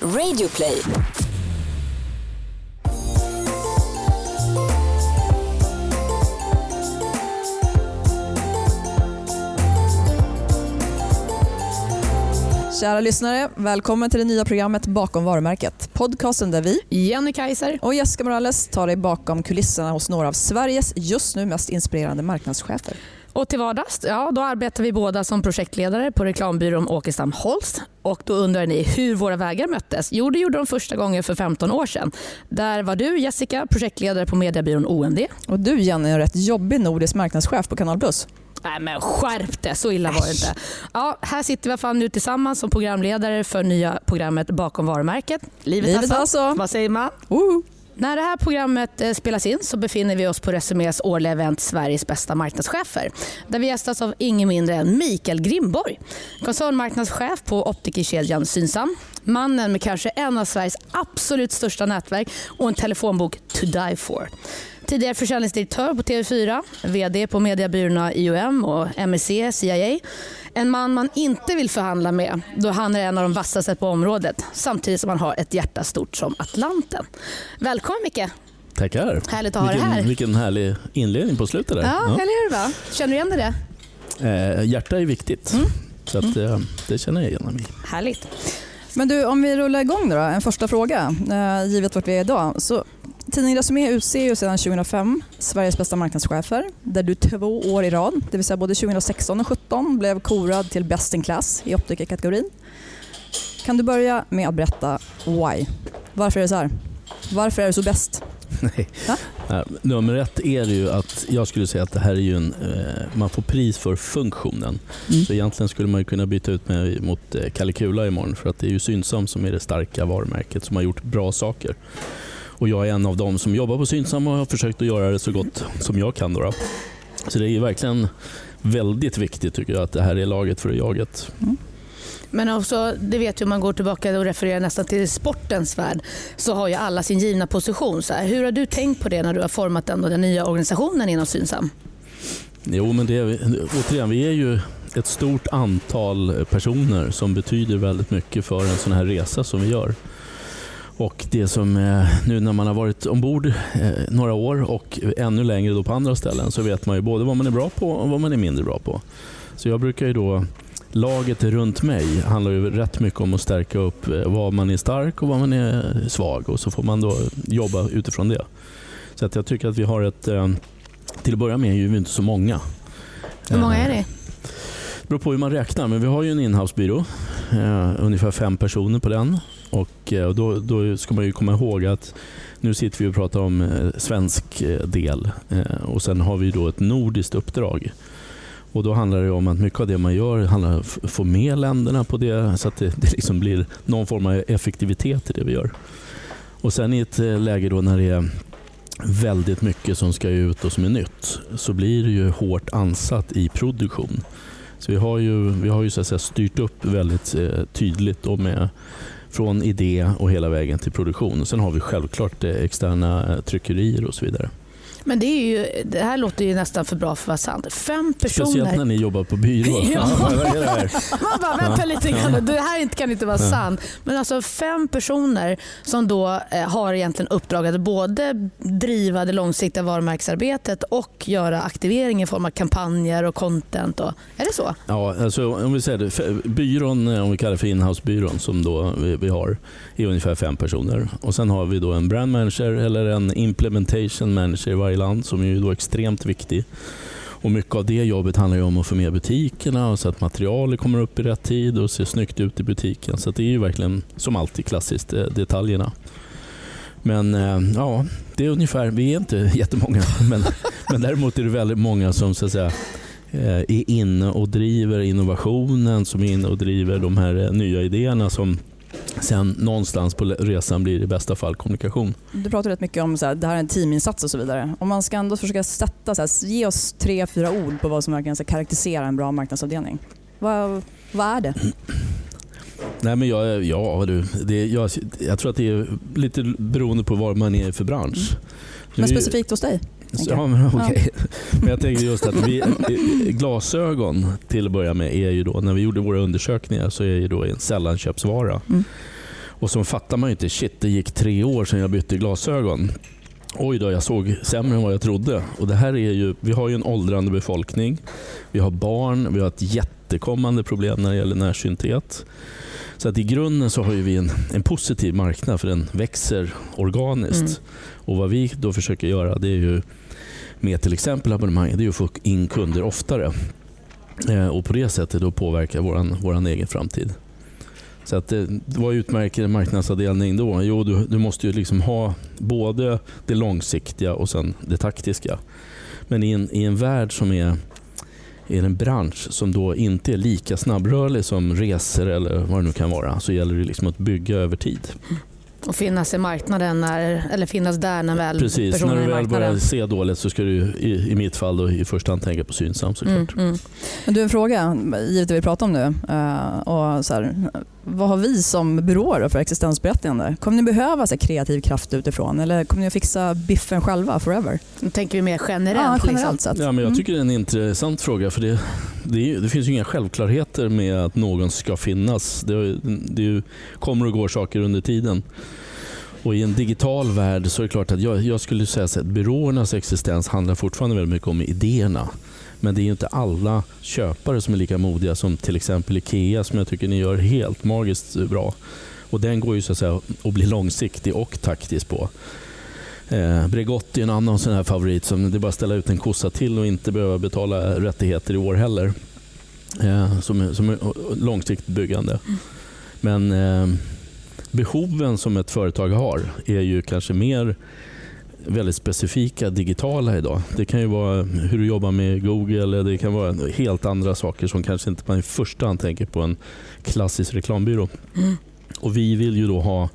Radioplay. Kära lyssnare, välkommen till det nya programmet Bakom varumärket. Podcasten där vi Jenny Kaiser. och Jessica Morales tar dig bakom kulisserna hos några av Sveriges just nu mest inspirerande marknadschefer. Och till vardags ja, då arbetar vi båda som projektledare på reklambyrån Åkestam Holst. Och då undrar ni hur våra vägar möttes? Jo, det gjorde de första gången för 15 år sedan. Där var du Jessica projektledare på mediebyrån OMD. Och du Jenny är rätt jobbig nordisk marknadschef på Kanal Plus. Nej men skärp det, så illa var det inte. Ja, här sitter vi fan nu tillsammans som programledare för nya programmet Bakom varumärket. Livet, Livet alltså. alltså. Vad säger man? Woho! När det här programmet eh, spelas in så befinner vi oss på Resumés årliga event Sveriges bästa marknadschefer. Där vi gästas av ingen mindre än Mikael Grimborg. Koncernmarknadschef på optikerkedjan Synsam. Mannen med kanske en av Sveriges absolut största nätverk och en telefonbok to die for. Tidigare försäljningsdirektör på TV4, VD på mediebyråerna IOM och MSC, CIA. En man man inte vill förhandla med då han är en av de vassaste på området samtidigt som han har ett hjärta stort som Atlanten. Välkommen Micke! Tackar. Härligt att ha dig vilken, här. Vilken härlig inledning på slutet där. Ja, eller hur? Va? Känner du igen dig i det? Eh, hjärta är viktigt. Mm. Så att, eh, det känner jag igen mig. Härligt. Men du, om vi rullar igång då, en första fråga, eh, givet vart vi är idag. Så, tidningen Resumé utser ju sedan 2005 Sveriges bästa marknadschefer, där du två år i rad, det vill säga både 2016 och 2017, blev korad till Best in Class i optikerkategorin. Kan du börja med att berätta why? Varför är det så här? Varför är du så bäst? Nej. Nummer ett är ju att jag skulle säga att det här är ju en, eh, man får pris för funktionen. Mm. Så egentligen skulle man kunna byta ut mig mot eh, Kalle Kula imorgon för att det är ju Synsam som är det starka varumärket som har gjort bra saker. Och jag är en av dem som jobbar på Synsam och har försökt att göra det så gott som jag kan. Då då. Så det är verkligen väldigt viktigt tycker jag att det här är laget för jaget. Men också, det vet ju om man går tillbaka och refererar nästan till sportens värld, så har ju alla sin givna position. Så här, hur har du tänkt på det när du har format den, och den nya organisationen inom Synsam? Jo, men det återigen, vi är ju ett stort antal personer som betyder väldigt mycket för en sån här resa som vi gör. Och det som eh, nu när man har varit ombord eh, några år och ännu längre då på andra ställen så vet man ju både vad man är bra på och vad man är mindre bra på. Så jag brukar ju då Laget runt mig handlar ju rätt mycket om att stärka upp eh, vad man är stark och vad man är svag och så får man då jobba utifrån det. Så att jag tycker att vi har ett, till att börja med är vi inte så många. Hur många är det? det beror på hur man räknar, men vi har ju en inhousebyrå. Eh, ungefär fem personer på den. Och, eh, och då, då ska man ju komma ihåg att nu sitter vi och pratar om eh, svensk eh, del och sen har vi då ett nordiskt uppdrag. Och Då handlar det om att mycket av det man gör handlar om att få med länderna på det så att det, det liksom blir någon form av effektivitet i det vi gör. Och Sen i ett läge då när det är väldigt mycket som ska ut och som är nytt så blir det ju hårt ansatt i produktion. Så vi har ju, vi har ju så att säga styrt upp väldigt tydligt och med, från idé och hela vägen till produktion. Sen har vi självklart eh, externa eh, tryckerier och så vidare. Men det, är ju, det här låter ju nästan för bra för att vara sant. Fem Speciellt personer. när ni jobbar på byrå. Ja. Man bara, vänta lite grann, det här kan inte vara sant. Men alltså fem personer som då eh, har egentligen uppdrag att både driva det långsiktiga varumärkesarbetet och göra aktivering i form av kampanjer och content. Och, är det så? Ja, alltså, om vi säger det, byrån, eh, om vi kallar för inhousebyrån som då vi, vi har, är ungefär fem personer. Och Sen har vi då en brand manager eller en implementation manager i varje Thailand som är ju då extremt viktig. Och Mycket av det jobbet handlar ju om att få med butikerna och så att materialet kommer upp i rätt tid och ser snyggt ut i butiken. Så att det är ju verkligen som alltid klassiskt eh, detaljerna. Men eh, ja, det är ungefär, vi är inte jättemånga, men, men däremot är det väldigt många som så att säga, eh, är inne och driver innovationen, som är inne och driver de här nya idéerna som sen någonstans på resan blir i bästa fall kommunikation. Du pratar rätt mycket om att det här är en teaminsats och så vidare. Om man ska ändå försöka sätta, så här, ge oss tre, fyra ord på vad som verkligen ska karaktärisera en bra marknadsavdelning. Vad, vad är det? Nej, men jag, ja, du, det, jag, jag tror att det är lite beroende på vad man är för bransch. Nu Men specifikt hos dig? Jag. Ja, men, okej. men jag tänker just att vi, glasögon till att börja med är ju då, när vi gjorde våra undersökningar så är ju då en sällanköpsvara. Mm. Och så fattar man ju inte, shit det gick tre år sedan jag bytte glasögon. Oj då, jag såg sämre än vad jag trodde. Och det här är ju, vi har ju en åldrande befolkning. Vi har barn, vi har ett jättekommande problem när det gäller närsynthet. Så att i grunden så har vi en, en positiv marknad för den växer organiskt. Mm. Och Vad vi då försöker göra det är ju med till exempel abonnemang, det är att få in kunder oftare. Eh, och på det sättet då påverka vår våran egen framtid. Så att eh, det, vad utmärker en marknadsavdelning då? Jo, du, du måste ju liksom ha både det långsiktiga och sen det taktiska. Men i en, i en värld som är i en bransch som då inte är lika snabbrörlig som resor eller vad det nu kan vara så gäller det liksom att bygga över tid. Och finnas i marknaden när, eller finnas där när väl Precis, personen när du väl börjar se dåligt så ska du i, i mitt fall då, i första hand tänka på Synsam såklart. Mm, mm. Men du, en fråga, givet det vi pratar om nu. Uh, och så här, vad har vi som byråer för existensberättigande? Kommer ni behöva så här, kreativ kraft utifrån eller kommer ni att fixa biffen själva forever? Nu tänker vi mer generellt. Ja, generellt sett. Ja, men jag mm. tycker det är en intressant fråga för det, det, är, det finns ju inga självklarheter med att någon ska finnas. Det, det kommer och går saker under tiden. Och I en digital värld så är det klart att jag, jag skulle säga att byråernas existens handlar fortfarande väldigt mycket om idéerna. Men det är inte alla köpare som är lika modiga som till exempel IKEA som jag tycker ni gör helt magiskt bra. Och Den går ju så att, säga att bli långsiktig och taktisk på. Eh, Bregotti är en annan sån här favorit som det är bara att ställa ut en kossa till och inte behöva betala rättigheter i år heller. Eh, som, som är långsiktigt byggande. Men eh, behoven som ett företag har är ju kanske mer väldigt specifika digitala idag. Det kan ju vara hur du jobbar med Google eller det kan vara helt andra saker som kanske inte man i första hand tänker på en klassisk reklambyrå. Mm. Och Vi vill ju då ha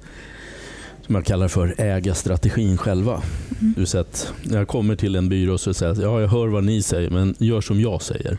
som jag kallar för äga strategin själva. Mm. Du sett, när jag kommer till en byrå så säger jag ja, jag hör vad ni säger men gör som jag säger.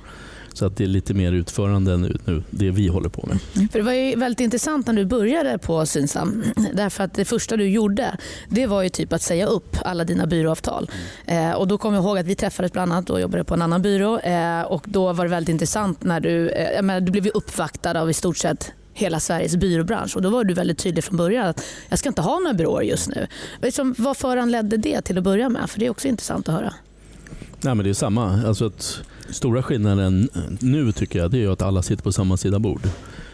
Så att det är lite mer utförande nu, nu det vi håller på med. Mm. För det var ju väldigt intressant när du började på Synsam. Därför att det första du gjorde det var ju typ att säga upp alla dina byråavtal. Mm. Eh, och då kommer jag ihåg att vi träffades bland annat och jobbade på en annan byrå. Eh, och Då var det väldigt intressant när du, eh, menar, du blev uppvaktad av i stort sett hela Sveriges byråbransch. Och då var du väldigt tydlig från början att jag ska inte ha några byråer just nu. Liksom, vad föranledde det till att börja med? För Det är också intressant att höra. Nej, men det är samma. Alltså att stora skillnaden nu tycker jag det är att alla sitter på samma sida bord.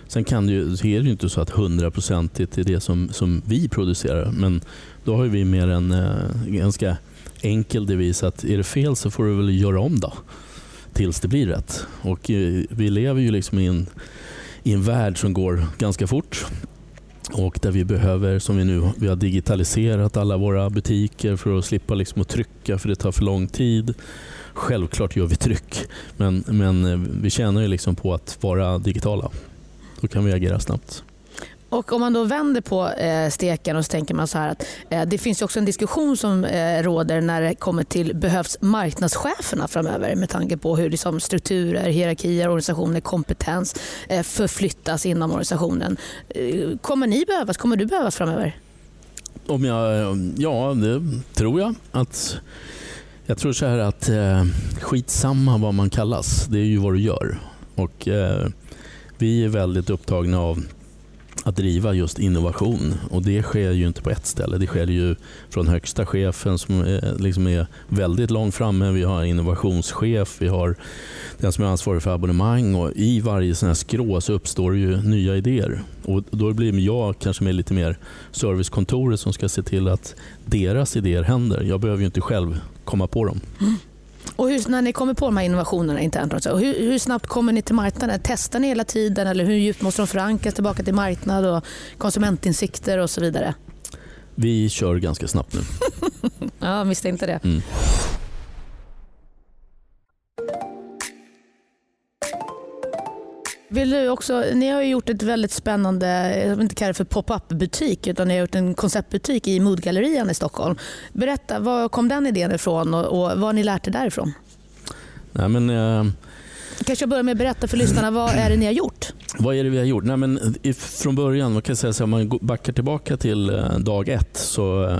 Sen kan det ju, är det ju inte så att 100% är det som, som vi producerar. Men då har vi mer en eh, ganska enkel devis att är det fel så får du väl göra om då. Tills det blir rätt. Och eh, vi lever ju liksom i en, i en värld som går ganska fort och där vi behöver, som vi nu vi har digitaliserat alla våra butiker för att slippa liksom att trycka för det tar för lång tid. Självklart gör vi tryck, men, men eh, vi tjänar ju liksom på att vara digitala. Då kan vi agera snabbt. Och Om man då vänder på eh, steken och så tänker man så här att eh, det finns också en diskussion som eh, råder när det kommer till behövs marknadscheferna framöver med tanke på hur liksom, strukturer, hierarkier, organisationer, kompetens eh, förflyttas inom organisationen. Eh, kommer ni behövas? Kommer du behövas framöver? Om jag, eh, ja, det tror jag. att jag tror så här att eh, skitsamma vad man kallas, det är ju vad du gör. Och, eh, vi är väldigt upptagna av att driva just innovation. Och Det sker ju inte på ett ställe. Det sker ju från högsta chefen som är, liksom är väldigt långt framme. Vi har innovationschef, vi har den som är ansvarig för abonnemang och i varje sån här skrå så uppstår ju nya idéer. Och Då blir jag kanske med lite mer servicekontoret som ska se till att deras idéer händer. Jag behöver ju inte själv komma på dem. Mm. Och hur, när ni kommer på de här innovationerna internt, hur, hur, snabbt kommer ni till marknaden? Testar ni hela tiden eller hur djupt måste de förankras tillbaka till marknad och konsumentinsikter och så vidare? Vi kör ganska snabbt nu. ja, misstänkte det. Mm. Vill du också, ni har gjort ett väldigt spännande, jag vill inte kalla det för pop-up butik, utan ni har gjort en konceptbutik i Modgallerian i Stockholm. Berätta, var kom den idén ifrån och, och vad har ni lärt er därifrån? Nej, men, eh... Kanske jag börjar med att berätta för lyssnarna, vad är det ni har gjort? Vad är det vi har gjort? Nej, men från början, man kan säga så om man backar tillbaka till eh, dag ett, så eh,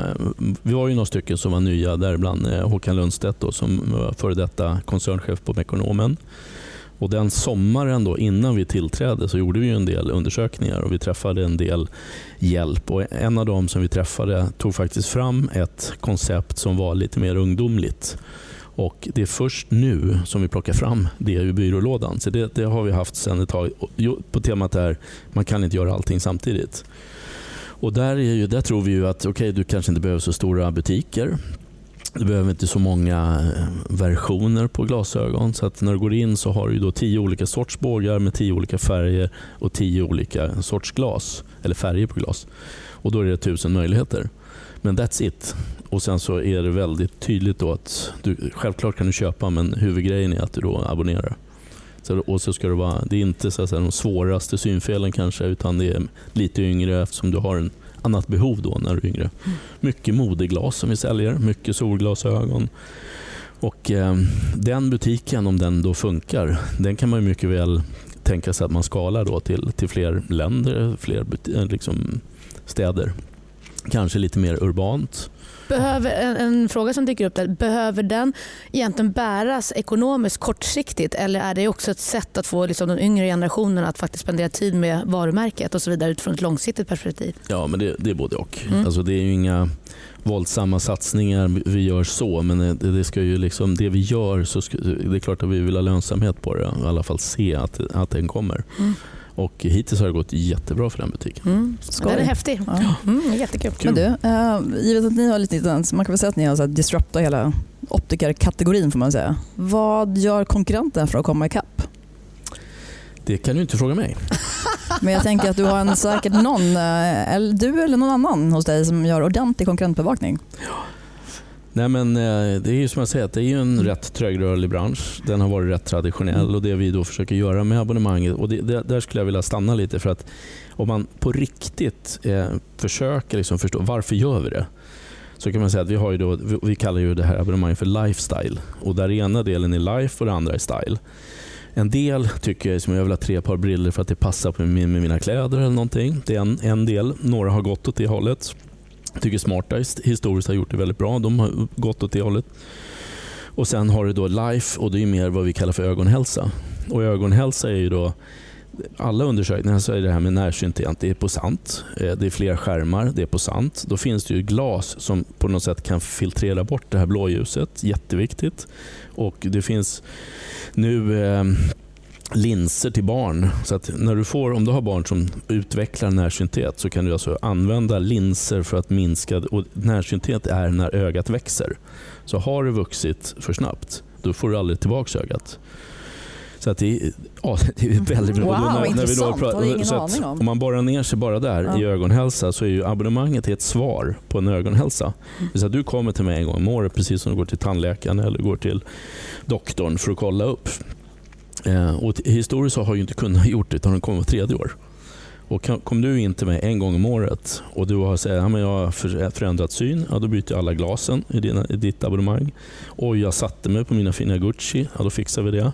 vi var ju några stycken som var nya, däribland eh, Håkan Lundstedt då, som var före detta koncernchef på Mekonomen. Och den sommaren då, innan vi tillträdde så gjorde vi en del undersökningar och vi träffade en del hjälp. Och en av dem som vi träffade tog faktiskt fram ett koncept som var lite mer ungdomligt. Och Det är först nu som vi plockar fram det ur byrålådan. Så det, det har vi haft sedan ett tag. På temat är man kan inte göra allting samtidigt. Och där, är ju, där tror vi ju att okay, du kanske inte behöver så stora butiker. Du behöver inte så många eh, versioner på glasögon. Så att när du går in så har du då tio olika sorts bågar med tio olika färger och tio olika sorts glas, eller färger på glas. Och Då är det tusen möjligheter. Men that's it. Och Sen så är det väldigt tydligt då att du, självklart kan du köpa men huvudgrejen är att du då abonnerar. Så, och så ska det, vara, det är inte så att säga, de svåraste synfelen kanske utan det är lite yngre eftersom du har en annat behov då när du är yngre. Mm. Mycket modeglas som vi säljer, mycket solglasögon. Och eh, Den butiken, om den då funkar, den kan man mycket väl tänka sig att man skalar då till, till fler länder, fler eh, liksom, städer. Kanske lite mer urbant. Behöver, en, en, fråga som dyker upp där, behöver den egentligen bäras ekonomiskt kortsiktigt eller är det också ett sätt att få liksom, de yngre generationerna att faktiskt spendera tid med varumärket och så vidare utifrån ett långsiktigt perspektiv? Ja, men det, det är både och. Mm. Alltså, det är inga våldsamma satsningar vi gör så, men det, det, ska ju liksom, det vi gör, så ska, det är klart att vi vill ha lönsamhet på det, i alla fall se att, att den kommer. Mm. Och hittills har det gått jättebra för den butiken. Mm. Den är häftig. Ja. Mm, jättekul. Men du, uh, givet att ni har lite, man kan väl säga att ni har så här disruptat hela optikerkategorin får man säga. Vad gör konkurrenten för att komma ikapp? Det kan du inte fråga mig. Men jag tänker att du har en, säkert någon, eh, eller du eller någon annan hos dig som gör ordentlig konkurrentbevakning. Nej, men eh, det är ju som jag säger, det är ju en rätt trögrörlig bransch. Den har varit rätt traditionell och det vi då försöker göra med abonnemanget, och det, det, där skulle jag vilja stanna lite för att om man på riktigt eh, försöker liksom förstå varför gör vi det? Så kan man säga att vi, har ju då, vi kallar ju det här abonnemanget för lifestyle och där ena delen är life och den andra är style. En del tycker jag som jag vill ha tre par briller för att det passar med mina kläder eller någonting. Det är en, en del. Några har gått åt det hållet. Jag tycker Smarta historiskt har gjort det väldigt bra. De har gått åt det hållet. Och Sen har du då Life och det är mer vad vi kallar för ögonhälsa. Och ögonhälsa är ju då alla undersökningar så är det här med närsynthet det är på sant. Eh, det är fler skärmar, det är på sant. Då finns det ju glas som på något sätt kan filtrera bort det här blåljuset. Jätteviktigt. Och det finns nu eh, linser till barn. Så att när du får, om du har barn som utvecklar närsynthet så kan du alltså använda linser för att minska... Och närsynthet är när ögat växer. Så har det vuxit för snabbt, då får du aldrig tillbaka ögat. Så att det, ja, det är väldigt bra. Wow, när, när vi då pratar, så att, om. man borrar ner sig bara där ja. i ögonhälsa så är ju abonnemanget ett svar på en ögonhälsa. Mm. Så att du kommer till mig en gång om året precis som du går till tandläkaren eller går till doktorn för att kolla upp. Eh, och historiskt har ju inte kunnat gjort det utan de kommer var tredje år. Och kom du in till mig en gång om året och du har sagt att jag har förändrat syn, ja, då byter jag alla glasen i, dina, i ditt abonnemang. Och jag satte mig på mina fina Gucci, ja, då fixar vi det.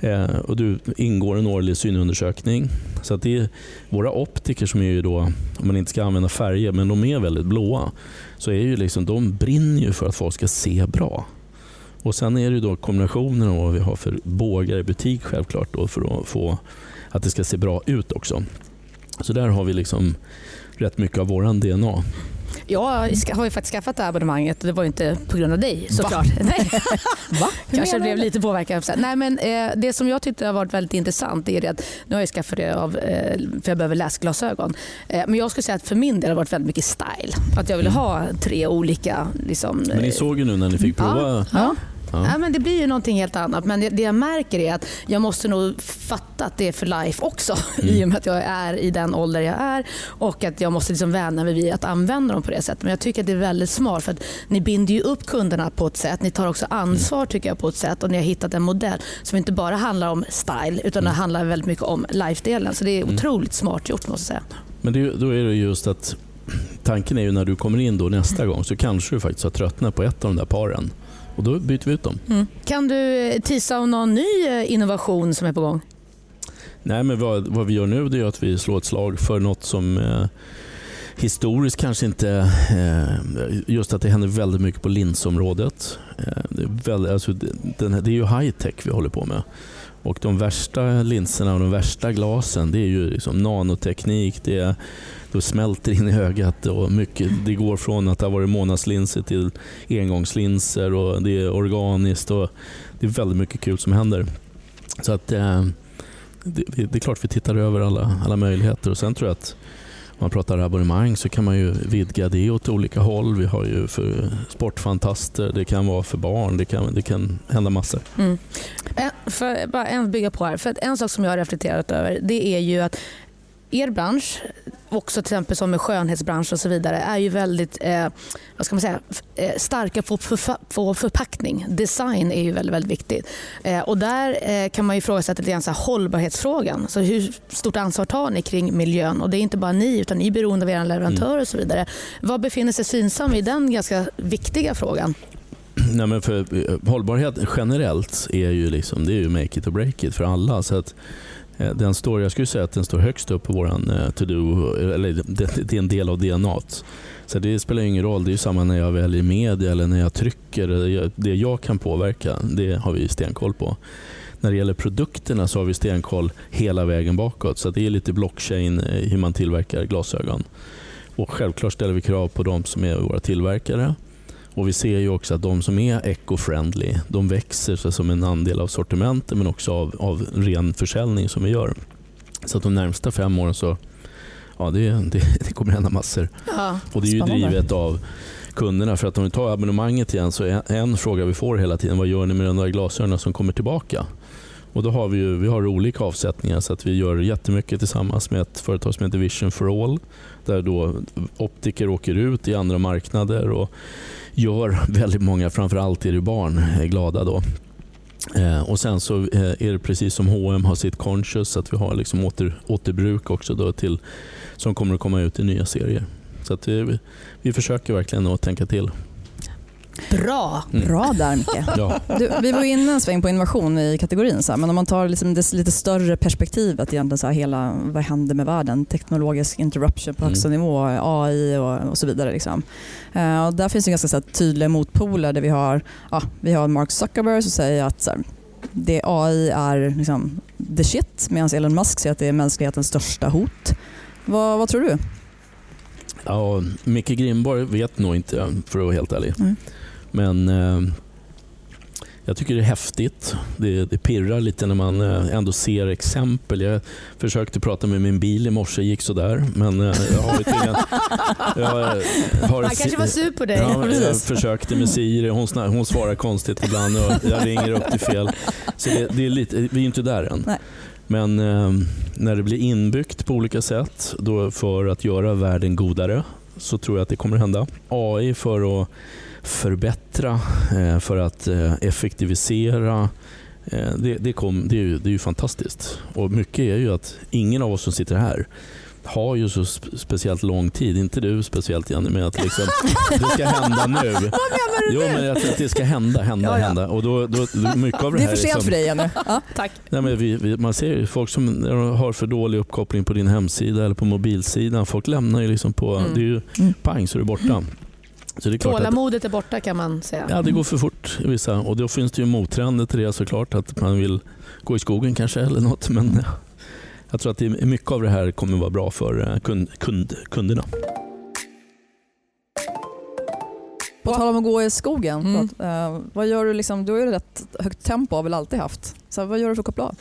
Eh, och du ingår en årlig synundersökning. Så att det är våra optiker som är ju då, om man inte ska använda färger, men de är väldigt blåa. Så är ju liksom, de brinner ju för att folk ska se bra. Och Sen är det då kombinationen av vad vi har för bågar i butik självklart då, för att få att det ska se bra ut också. Så där har vi liksom rätt mycket av våran DNA. Jag har ju faktiskt skaffat det här abonnemanget och det var inte på grund av dig såklart. Va? Nej. Va? Kanske blev lite påverkad. Nej, men, eh, det som jag tyckte har varit väldigt intressant är att nu har jag skaffat det av, eh, för jag behöver läsglasögon. Eh, men jag skulle säga att för min del har det varit väldigt mycket style. Att jag ville mm. ha tre olika... Liksom, men ni såg ju nu när ni fick prova. Ja, ja. Ja. ja. men det blir ju någonting helt annat. Men det, det, jag märker är att jag måste nog fatta att det är för life också. Mm. I och med att jag är i den ålder jag är och att jag måste liksom vänja mig vid att använda dem på det sättet. Men jag tycker att det är väldigt smart för att ni binder ju upp kunderna på ett sätt. Ni tar också ansvar mm. tycker jag på ett sätt och ni har hittat en modell som inte bara handlar om style utan mm. det handlar väldigt mycket om life-delen. Så det är mm. otroligt smart gjort måste jag säga. Men det, då är det just att tanken är ju när du kommer in då nästa gång så kanske du faktiskt har tröttnat på ett av de där paren. Och då byter vi ut dem. Mm. Kan du tisa om någon ny eh, innovation som är på gång? Nej, men vad, vad vi gör nu är att vi slår ett slag för något som eh, historiskt kanske inte... Eh, just att det händer väldigt mycket på linsområdet. Eh, det, är väldigt, alltså, det, det är ju high tech vi håller på med. Och de värsta linserna och de värsta glasen det är ju liksom nanoteknik, det är, då smälter in i ögat och mycket, det går från att det har varit månadslinser till engångslinser och det är organiskt och det är väldigt mycket kul som händer. Så att eh, det, det är klart vi tittar över alla, alla möjligheter och sen tror jag att man pratar abonnemang så kan man ju vidga det åt olika håll. Vi har ju för sportfantaster, det kan vara för barn, det kan, det kan hända massor. Mm. Eh, för, bara en bygga på här. För en sak som jag har reflekterat över det är ju att er bransch, också till exempel som med skönhetsbransch och så vidare, är ju väldigt eh, vad ska man säga, eh, starka på, för, på förpackning. Design är ju väldigt, väldigt viktigt. Eh, och där eh, kan man ju ifrågasätta lite grann så här, hållbarhetsfrågan. Så hur stort ansvar tar ni kring miljön? Och det är inte bara ni, utan ni är beroende av era leverantörer mm. och så vidare. Vad befinner sig Synsam i den ganska viktiga frågan? Nej, men för, eh, hållbarhet generellt är ju, liksom, det är ju make it or break it för alla. Så att, Eh, den står, jag skulle säga att den står högst upp på vår eh, to-do, eller det, är en del av DNA. Så det spelar ingen roll, det är samma när jag väljer media eller när jag trycker. Eh, det jag kan påverka, det har vi stenkoll på. När det gäller produkterna så har vi stenkoll hela vägen bakåt. Så det är lite blockchain hur man tillverkar glasögon. Och självklart ställer vi krav på de som är våra tillverkare. Och Vi ser ju också att de som är eco-friendly, de växer så som en andel av sortimentet men också av, av ren försäljning som vi gör. Så att de närmsta fem åren så ja, det, det, det kommer hända massor. Ja, och Det är ju drivet av kunderna. För att om vi tar abonnemanget igen så är en fråga vi får hela tiden, vad gör ni med de där glasögonen som kommer tillbaka? Och då har vi, ju, vi har olika avsättningar så att vi gör jättemycket tillsammans med ett företag som heter Vision for All. Där då optiker åker ut i andra marknader och gör väldigt många, framförallt är det barn, eh, glada. då. Eh, och Sen så eh, är det precis som H&M har sitt conscious, att vi har liksom åter, återbruk också då till, som kommer att komma ut i nya serier. Så att eh, vi, vi försöker verkligen att tänka till. Bra! Mm. Bra där Micke. ja. du, vi var inne en sväng på innovation i kategorin, så här, men om man tar liksom det lite större perspektivet, egentligen, så här, hela, vad händer med världen? Teknologisk interruption på högsta mm. nivå, AI och, och så vidare. Liksom. Uh, och där finns det ganska så här, tydliga motpoler där vi har, ja, vi har Mark Zuckerberg som säger att så här, det AI är liksom, the shit medan Elon Musk säger att det är mänsklighetens största hot. Vad, vad tror du? Ja, Micke Grimborg vet nog inte för att vara helt ärlig. Mm. Men eh, jag tycker det är häftigt. Det, det pirrar lite när man eh, ändå ser exempel. Jag försökte prata med min bil i morse, gick sådär. Men eh, jag har tydligen... Jag har, Han kanske var sur på dig. Ja, jag försökte med Siri, hon, hon svarar konstigt ibland och jag ringer upp till fel. Så det, det är lite, vi är inte där än. Nej. Men eh, när det blir inbyggt på olika sätt då för att göra världen godare så tror jag att det kommer att hända. AI för att förbättra, eh, för att eh, effektivisera. Eh, det, det, kom, det, är ju, det är ju fantastiskt. Och Mycket är ju att ingen av oss som sitter här har ju så speciellt lång tid, inte du speciellt Jenny, men att liksom, det ska hända nu. Vad menar du jo, men jag att det ska hända, hända, ja, ja. hända. Och då, då, mycket av det, det är för sent för dig Jenny. Ja, tack. Nej, men vi, vi, man ser ju folk som har för dålig uppkoppling på din hemsida eller på mobilsidan. Folk lämnar ju liksom på, mm. det är ju mm. pang så är du borta. Så det är Tålamodet är borta kan man säga. Ja, det går för fort i vissa. Och då finns det ju mottrender till det såklart. Att man vill gå i skogen kanske eller något. Men jag tror att mycket av det här kommer vara bra för eh, kund, kund, kunderna. På tal om att gå i skogen, mm. för uh, vad gör du liksom, du har ju rätt högt tempo har väl alltid haft. Så vad gör du för att koppla av?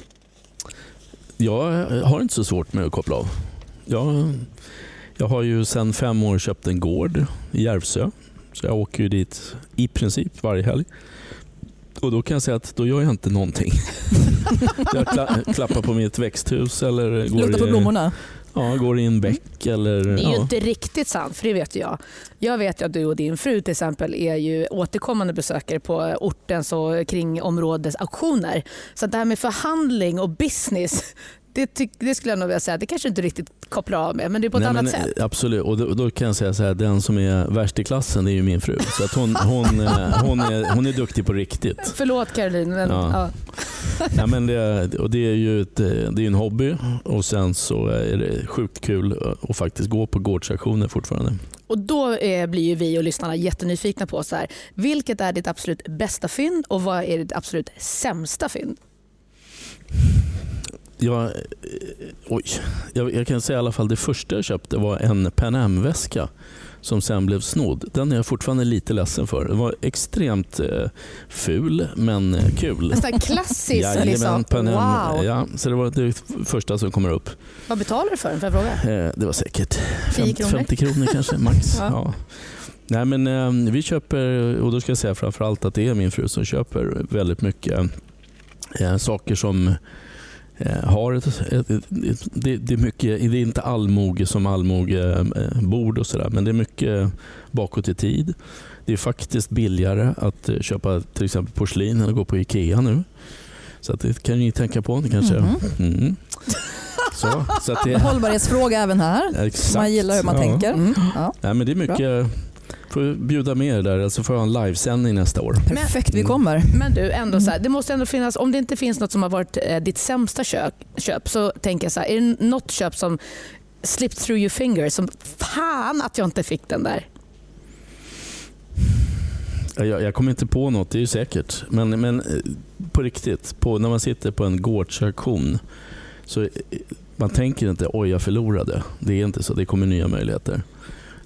Jag har inte så svårt med att koppla av. Jag, jag har ju sedan fem år köpt en gård i Järvsö. Så jag åker ju dit i princip varje helg. Och då kan jag säga att då gör jag inte någonting. jag klappar på mitt växthus eller går Luktar på blommorna? Ja, går i en bäck eller... Det är ju ja. inte riktigt sant, för det vet jag. Jag vet att du och din fru till exempel är ju återkommande besökare på ortens och kring områdes auktioner. Så det här med förhandling och business, det, det, skulle jag nog vilja säga, det kanske inte riktigt kopplar av med, men det är på ett Nej, annat men, sätt. Absolut, och då, då, kan jag säga så här, den som är värst i klassen är ju min fru. Så att hon, hon, eh, hon, är, hon är duktig på riktigt. Förlåt Caroline. Men, ja. Ja. ja men det, och det är ju ett, det är en hobby och sen så är det sjukt kul att faktiskt gå på gårdsaktioner fortfarande. Och Då eh, blir ju vi och lyssnarna jättenyfikna på så här, vilket är ditt absolut bästa fynd och vad är ditt absolut sämsta fynd? Jag, eh, oj. Jag, jag kan säga i alla fall det första jag köpte var en Pan Am-väska som sen blev snodd. Den är jag fortfarande lite ledsen för. Den var extremt eh, ful men eh, kul. Här klassisk liksom. Pan Am. Wow. Ja, så det var det första som kommer upp. Vad betalar du för den? Jag fråga? Eh, det var säkert 10 50 kronor? 50 kronor kanske max. Ja. ja. Nej, men, eh, vi köper, och då ska jag säga framförallt att det är min fru som köper väldigt mycket eh, saker som har ett, ett, ett, det, det, är mycket, det är inte allmoge som allmogebord och sådär, men det är mycket bakåt i tid. Det är faktiskt billigare att eh, köpa till exempel porslin än att gå på IKEA nu. Så att det kan ni tänka på. Det kanske, Mhm. mm. så, så att det, Hållbarhetsfråga även här. Exakt. Man gillar hur man Ja. tänker. Mm. Ja. Nej, men det är mycket... Får bjuda med er där, eller så får jag ha en livesändning nästa år. Perfekt, vi Mm. kommer. Men du, ändå så här, det måste ändå finnas, om det inte finns något som har varit eh, ditt sämsta köp, köp så tänker jag så här, är det något köp som slipped through your fingers som fan att jag inte fick den där? Jag, jag kommer inte på något, det är ju säkert. Men, men eh, på riktigt, på, när man sitter på en gårdsauktion så eh, man tänker inte oj jag förlorade. Det är inte så, det kommer nya möjligheter.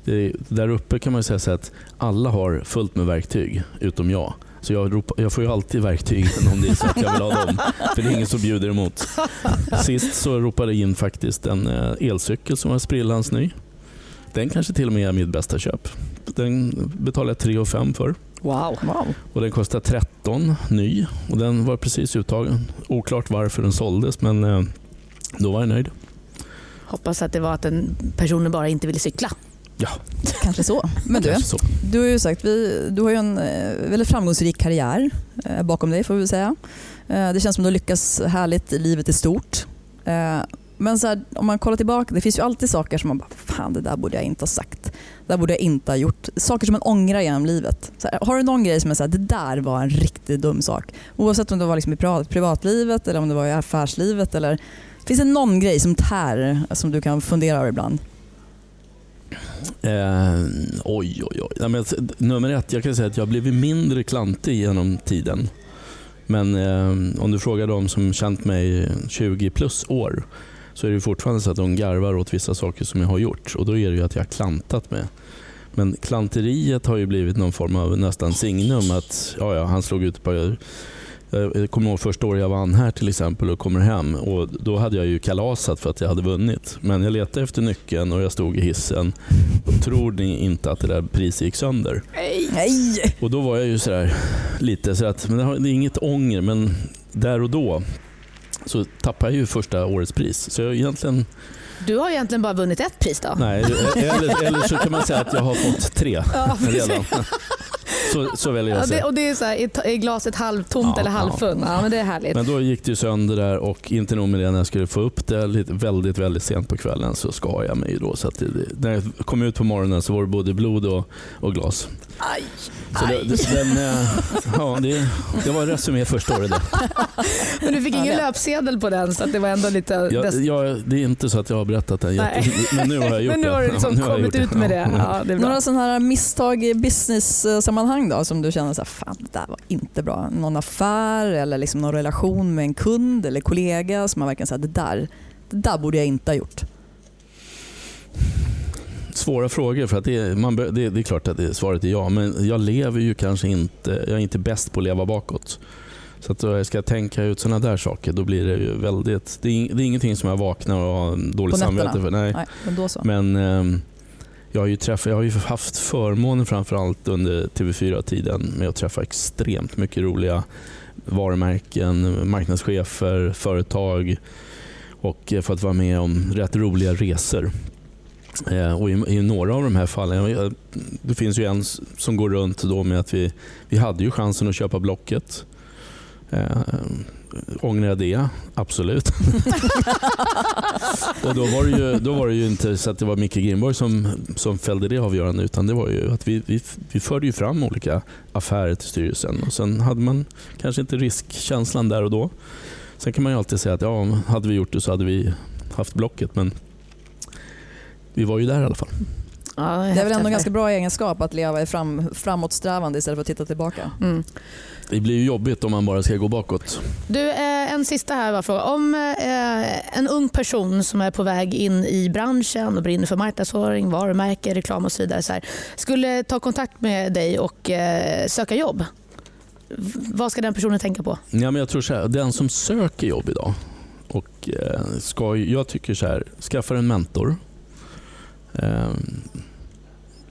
Det, där uppe kan man säga så att alla har fullt med verktyg utom jag. Så jag, ropar, jag får ju alltid verktygen om det är så att jag vill ha dem. För det är ingen som bjuder emot. Sist så ropade jag in faktiskt en eh, elcykel som var sprillans ny. Den kanske till och med är mitt bästa köp. Den betalade jag 3 5 för. Wow. Wow. Och den kostar 13 ny och den var precis uttagen. Oklart varför den såldes men eh, då var jag nöjd. Hoppas att det var att den personen bara inte ville cykla. Kanske så. Men du, så. du har ju sagt, vi, du har ju en eh, väldigt framgångsrik karriär eh, bakom dig får vi säga. Eh, det känns som att du lyckas härligt i livet i stort. Men så här, om man kollar tillbaka, det finns ju alltid saker som man bara, fan det där borde jag inte ha sagt. Det där borde jag inte ha gjort. Saker som man ångrar genom livet. Här, har du någon grej som är så här, det där var en riktigt dum sak? Oavsett om det var liksom i privat, privatlivet eller om det var i affärslivet. Eller, finns det någon grej som tär som du kan fundera över ibland? Eh, oj, oj, oj. Nej, men, nummer ett, jag kan säga att jag har blivit mindre klantig genom tiden. Men eh, om du frågar de som känt mig 20 plus år så är det fortfarande så att de garvar åt vissa saker som jag har gjort och då är det ju att jag har klantat med. Men klanteriet har ju blivit någon form av nästan signum att ja, ja, han slog ut på jag kommer ihåg första året jag vann här till exempel och kommer hem och då hade jag ju kalasat för att jag hade vunnit. Men jag letade efter nyckeln och jag stod i hissen och tror ni inte att det där priset gick sönder? Nej! Och då var jag ju sådär lite så att, men det är inget ånger men där och då så tappade jag ju första årets pris. Så jag egentligen, Du har egentligen bara vunnit ett pris då. nej, eller, eller så kan man säga att jag har fått tre Ja, redan. Så, så väljer jag Ja, att det, säga. och det är så här, är- glaset halvtomt Ja, eller halvfunt? Ja, men det är härligt. Men då gick det ju sönder där och inte nog med det, när jag skulle få upp det lite, väldigt, väldigt sent på kvällen så skar jag mig. Då, så det, det, när jag kom ut på morgonen så var det både blod och, och glas. Aj, Så det, aj. det, den, eh, ja, det, det var en resumé första året. Där. Men du fick Ja, ingen det- löpsedel på den så att det var ändå lite... Dess- jag, det är inte så att jag har berättat den jätte, men nu har jag gjort Men nu det. har du Ja, liksom nu har jag kommit ut med det. Ja. Ja, det är bra. Några sådana här misstag i business-sammanhang då som du känner så här, fan det där var inte bra. Någon affär eller liksom någon relation med en kund eller kollega som man verkligen säger det där, det där borde jag inte ha gjort. Svåra frågor för att det, är- man, det, det är klart att det, svaret är ja, men jag lever ju kanske inte, jag är inte bäst på att leva bakåt. Så att då jag ska tänka ut sådana där saker, då blir det ju väldigt, det är, det är ingenting som jag vaknar och har en dålig På nätterna? samvete för. Nej. Nej, men. Men ehm, jag har, ju träffat, jag har ju haft förmånen framförallt under TV4-tiden med att träffa extremt mycket roliga varumärken, marknadschefer, företag och eh, fått vara med om rätt roliga resor. Eh, och i, I några av de här fallen, det finns ju en som går runt då med att vi, vi hade ju chansen att köpa Blocket. Eh, ångrar jag det? Absolut. Och då var, det ju, då var det ju inte så att det var Micke Grimborg som, som fällde det avgörande utan det var ju att vi, vi, vi förde ju fram olika affärer till styrelsen och sen hade man kanske inte riskkänslan där och då. Sen kan man ju alltid säga att ja, hade vi gjort det så hade vi haft Blocket men vi var ju där i alla fall. Ja, Det är väl häftigt. ändå en ganska bra egenskap att leva i fram, framåtsträvande istället för att titta tillbaka. Mm. Det blir ju jobbigt om man bara ska gå bakåt. Du, eh, en sista här var fråga. Om eh, en ung person som är på väg in i branschen och brinner för marknadsföring, varumärke, reklam och så vidare så här, skulle ta kontakt med dig och eh, söka jobb. Vad ska den personen tänka på? Ja, men jag tror så här, den som söker jobb idag och ska, jag tycker så här, skaffa en mentor. Ehm,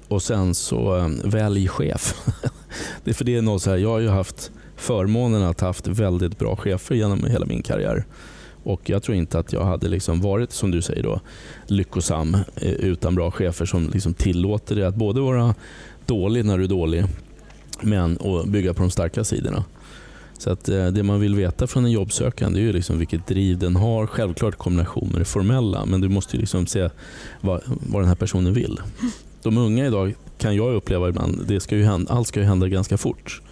och sen så ehm, välj chef. det är för det är något så här, jag har ju haft förmånen att ha haft väldigt bra chefer genom hela min karriär. Och jag tror inte att jag hade liksom varit, som du säger, då, lyckosam eh, utan bra chefer som liksom tillåter dig att både vara dålig när du är dålig men och bygga på de starka sidorna. Så att eh, Det man vill veta från en jobbsökande är ju liksom vilket driv den har. Självklart i kombination med det formella, men du måste ju liksom se vad, vad den här personen vill. De unga idag kan jag uppleva ibland, det ska ju hända, allt ska ju hända ganska fort.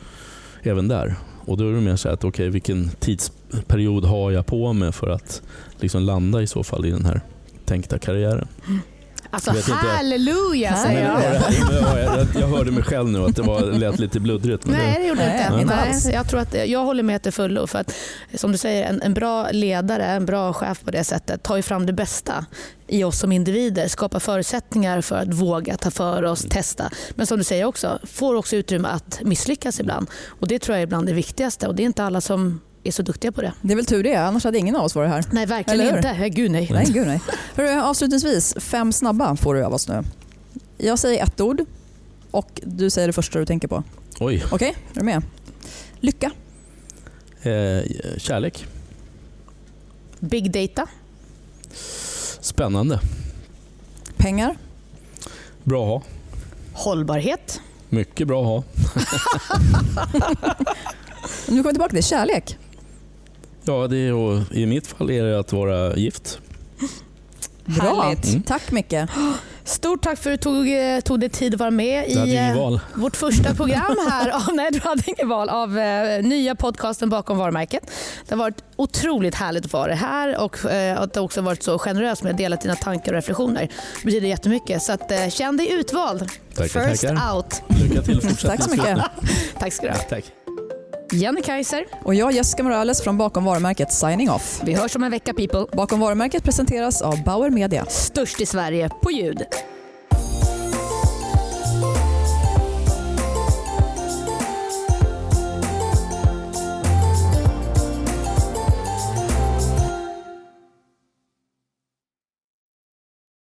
Även där. Och Då är det mer så här att okej, vilken tidsperiod har jag på mig för att liksom landa i så fall i den här tänkta karriären. Mm. Alltså inte. halleluja säger jag. jag, jag, jag hörde mig själv nu att det var, lät lite bluddrigt. Nej, det gjorde det Nej, inte. inte Nej, alls. jag, tror att, jag håller med till fullo. För att, som du säger, en, en bra ledare, en bra chef på det sättet tar ju fram det bästa i oss som individer. Skapar förutsättningar för att våga ta för oss, testa. Men som du säger också, får också utrymme att misslyckas ibland. Och Det tror jag är bland det viktigaste. Och Det är inte alla som är så duktiga på det. Det är väl tur det, annars hade ingen av oss varit här. Nej, verkligen inte. Hey, Gud nej. Nej, gud nej. Hörru, avslutningsvis, fem snabba får du av oss nu. Jag säger ett ord och du säger det första du tänker på. Oj, Okej, är du med? Lycka, eh, kärlek. Big data. Spännande. pengar, Bra att ha. Hållbarhet. Mycket bra att ha. nu kommer vi tillbaka till kärlek. Ja, det är, och I mitt fall är det att vara gift. Bra, Härligt. Mm. tack Micke. Stort tack för att du tog, eh, tog dig tid att vara med i eh, vårt första program här. av, nej, du hade inget val. Av eh, nya podcasten Bakom varumärket. Det har varit otroligt härligt att vara här och eh, att du också varit så generös med att dela dina tankar och reflektioner. Det betyder jättemycket. Så att, eh, känn dig utvald. Tackar, First tackar. out. Lycka till Tack så fortsättningsvis. mycket. Tack ska du ha. Tack. Jenny Kaiser. Och jag Jessica Morales från Bakom varumärket signing off. Vi hörs om en vecka people. Bakom varumärket presenteras av Bauer Media. Störst i Sverige på ljud.